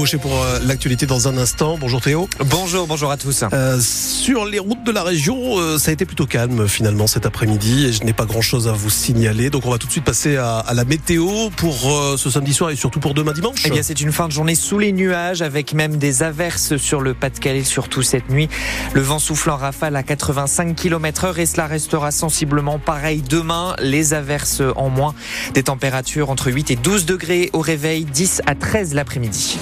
Pour euh, l'actualité dans un instant. Bonjour Théo. Bonjour, bonjour à tous. Euh, sur les routes de la région, euh, ça a été plutôt calme finalement cet après-midi et je n'ai pas grand-chose à vous signaler. Donc on va tout de suite passer à, à la météo pour euh, ce samedi soir et surtout pour demain dimanche. Eh bien, c'est une fin de journée sous les nuages avec même des averses sur le Pas-de-Calais, surtout cette nuit. Le vent souffle en rafale à 85 km heure et cela restera sensiblement pareil demain. Les averses en moins. Des températures entre 8 et 12 degrés au réveil, 10 à 13 l'après-midi.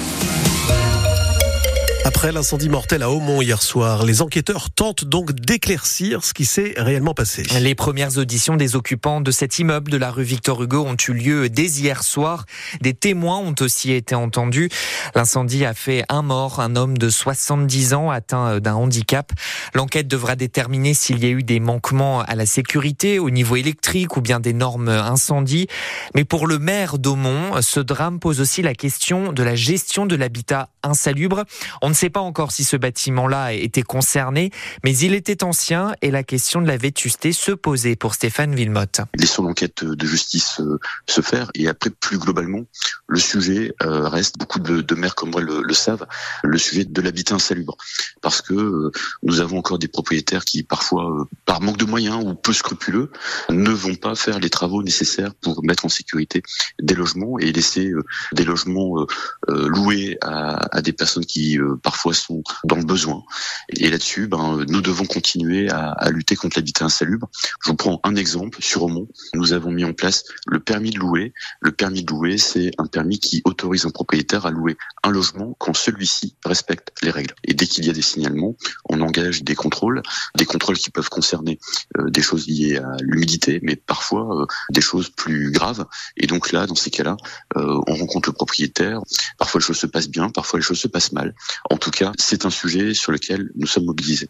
Après l'incendie mortel à Aumont hier soir, les enquêteurs tentent donc d'éclaircir ce qui s'est réellement passé. Les premières auditions des occupants de cet immeuble de la rue Victor Hugo ont eu lieu dès hier soir. Des témoins ont aussi été entendus. L'incendie a fait un mort, un homme de 70 ans atteint d'un handicap. L'enquête devra déterminer s'il y a eu des manquements à la sécurité au niveau électrique ou bien des normes incendie. Mais pour le maire d'Aumont, ce drame pose aussi la question de la gestion de l'habitat insalubre. On ne sait pas encore si ce bâtiment-là était concerné, mais il était ancien et la question de la vétusté se posait pour Stéphane Villemotte. Laissons l'enquête de justice euh, se faire et après plus globalement, le sujet euh, reste, beaucoup de, maires comme moi le, le, savent, le sujet de l'habitat insalubre. Parce que euh, nous avons encore des propriétaires qui parfois, par manque de moyens ou peu scrupuleux, ne vont pas faire les travaux nécessaires pour mettre en sécurité des logements et laisser des logements loués à, à des personnes qui parfois sont dans le besoin. Et là-dessus, ben, nous devons continuer à, à lutter contre l'habitat insalubre. Je vous prends un exemple. Sur Aumont, nous avons mis en place le permis de louer. Le permis de louer, c'est un permis qui autorise un propriétaire à louer un logement quand celui-ci respecte les règles. Et dès qu'il y a des signalements, on engage des contrôles, des contrôles qui peuvent concerner euh, des choses liées à l'humidité, mais parfois euh, des choses plus graves. Et donc là, dans ces cas-là, euh, on rencontre le propriétaire. Parfois les choses se passent bien, parfois les choses se passent mal. En tout cas, c'est un sujet sur lequel nous sommes mobilisés.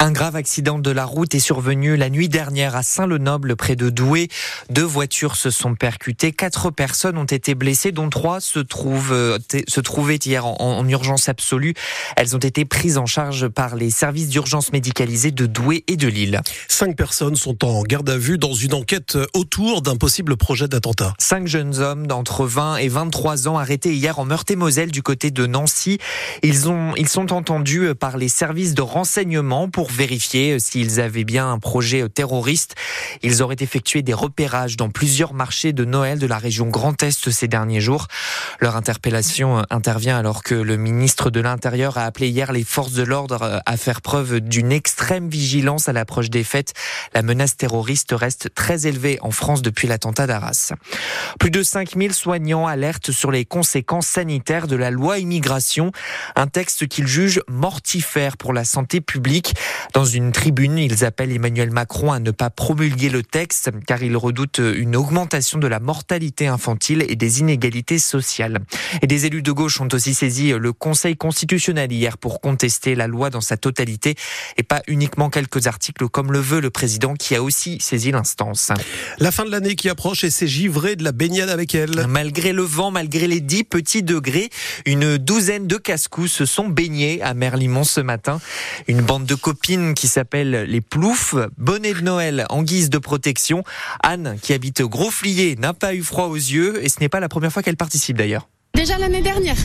Un grave accident de la route est survenu la nuit dernière à Saint-le-Noble, près de Douai. Deux voitures se sont percutées. Quatre personnes ont été blessées, dont trois se, trouvent, euh, se trouvaient hier en, en, urgence absolue. Elles ont été prises en charge par les services d'urgence médicalisés de Douai et de Lille. Cinq personnes sont en garde à vue dans une enquête autour d'un possible projet d'attentat. Cinq jeunes hommes d'entre 20 et 23 ans arrêtés hier en Meurthe-et-Moselle du côté de Nancy. Ils, ont, ils sont entendus par les services de renseignement pour vérifier s'ils avaient bien un projet terroriste. Ils auraient effectué des repérages dans plusieurs marchés de Noël de la région Grand Est ces derniers jours. Leur interpellation intervient alors que le ministre de l'Intérieur a appelé hier les forces de l'ordre à faire preuve d'une extrême vigilance à l'approche des fêtes. La menace terroriste reste très élevée en France depuis l'attentat d'Arras. Plus de 5000 soignants alertent sur les conséquences sanitaires de la loi immigration, un texte qu'ils jugent mortifère pour la santé publique. Dans une tribune, ils appellent Emmanuel Macron à ne pas promulguer le texte car ils redoutent une augmentation de la mortalité infantile et des inégalités sociales. Et des élus de gauche ont aussi saisi le Conseil constitutionnel hier pour contester la loi dans sa totalité et pas uniquement quelques articles comme le veut le président qui a aussi saisi l'instance. La fin de l'année qui approche et c'est givré de la baignade avec elle. Malgré le vent, malgré les 10 petits degrés, une douzaine de casse-coups se sont baignés à Merlimont ce matin. Une bande de qui s'appelle les Ploufs. Bonnet de Noël en guise de protection. Anne, qui habite Grosflier, n'a pas eu froid aux yeux et ce n'est pas la première fois qu'elle participe d'ailleurs. Déjà l'année dernière.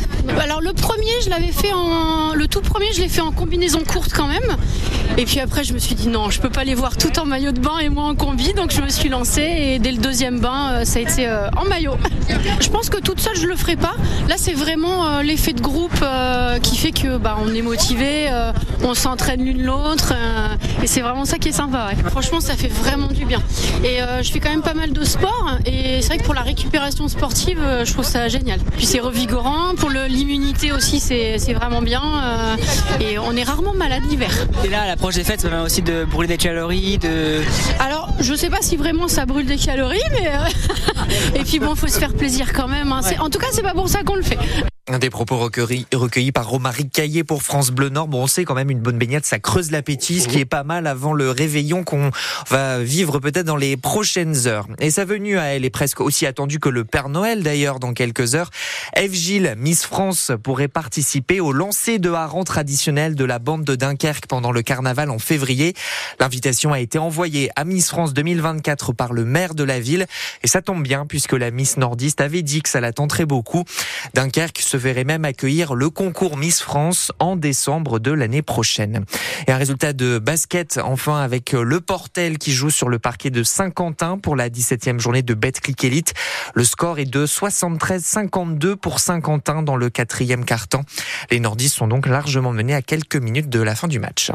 Alors le premier, je l'avais fait en, le tout premier, je l'ai fait en combinaison courte quand même. Et puis après, je me suis dit non, je peux pas les voir tout en maillot de bain et moi en combi, donc je me suis lancée et dès le deuxième bain, euh, ça a été euh, en maillot. Je pense que toute seule, je le ferai pas. Là, c'est vraiment euh, l'effet de groupe qui fait que bah, on est motivé, on s'entraîne l'une l'autre, et c'est vraiment ça qui est sympa. Franchement, ça fait vraiment du bien. Et je fais quand même pas mal de sport, et c'est vrai que pour la récupération sportive, je trouve ça génial. Puis c'est revigorant. Pour l'immunité aussi, c'est vraiment bien. Euh, et on est rarement malade l'hiver. Et là, à l'approche des fêtes, ça permet aussi de brûler des calories. De... Alors, je sais pas si vraiment ça brûle des calories, mais. et puis bon, faut se faire plaisir quand même. Hein. Ouais. En tout cas, c'est pas pour ça qu'on le fait. Un des propos recueillis, par Romaric Caillé pour France Bleu Nord. Bon, on sait quand même une bonne baignade, ça creuse l'appétit, ce qui est pas mal avant le réveillon qu'on va vivre peut-être dans les prochaines heures. Et sa venue à elle est presque aussi attendue que le Père Noël d'ailleurs dans quelques heures. Eve Gilles, Miss France, pourrait participer au lancer de hareng traditionnel de la bande de Dunkerque pendant le carnaval en février. L'invitation a été envoyée à Miss France 2024 par le maire de la ville. Et ça tombe bien puisque la Miss nordiste avait dit que ça la tenterait beaucoup. Dunkerque se verrait même accueillir le concours Miss France en décembre de l'année prochaine. Et un résultat de basket enfin avec le Portel qui joue sur le parquet de Saint-Quentin pour la 17e journée de Betclic Elite. Le score est de 73-52 pour Saint-Quentin dans le quatrième quart-temps. Les nordistes sont donc largement menés à quelques minutes de la fin du match.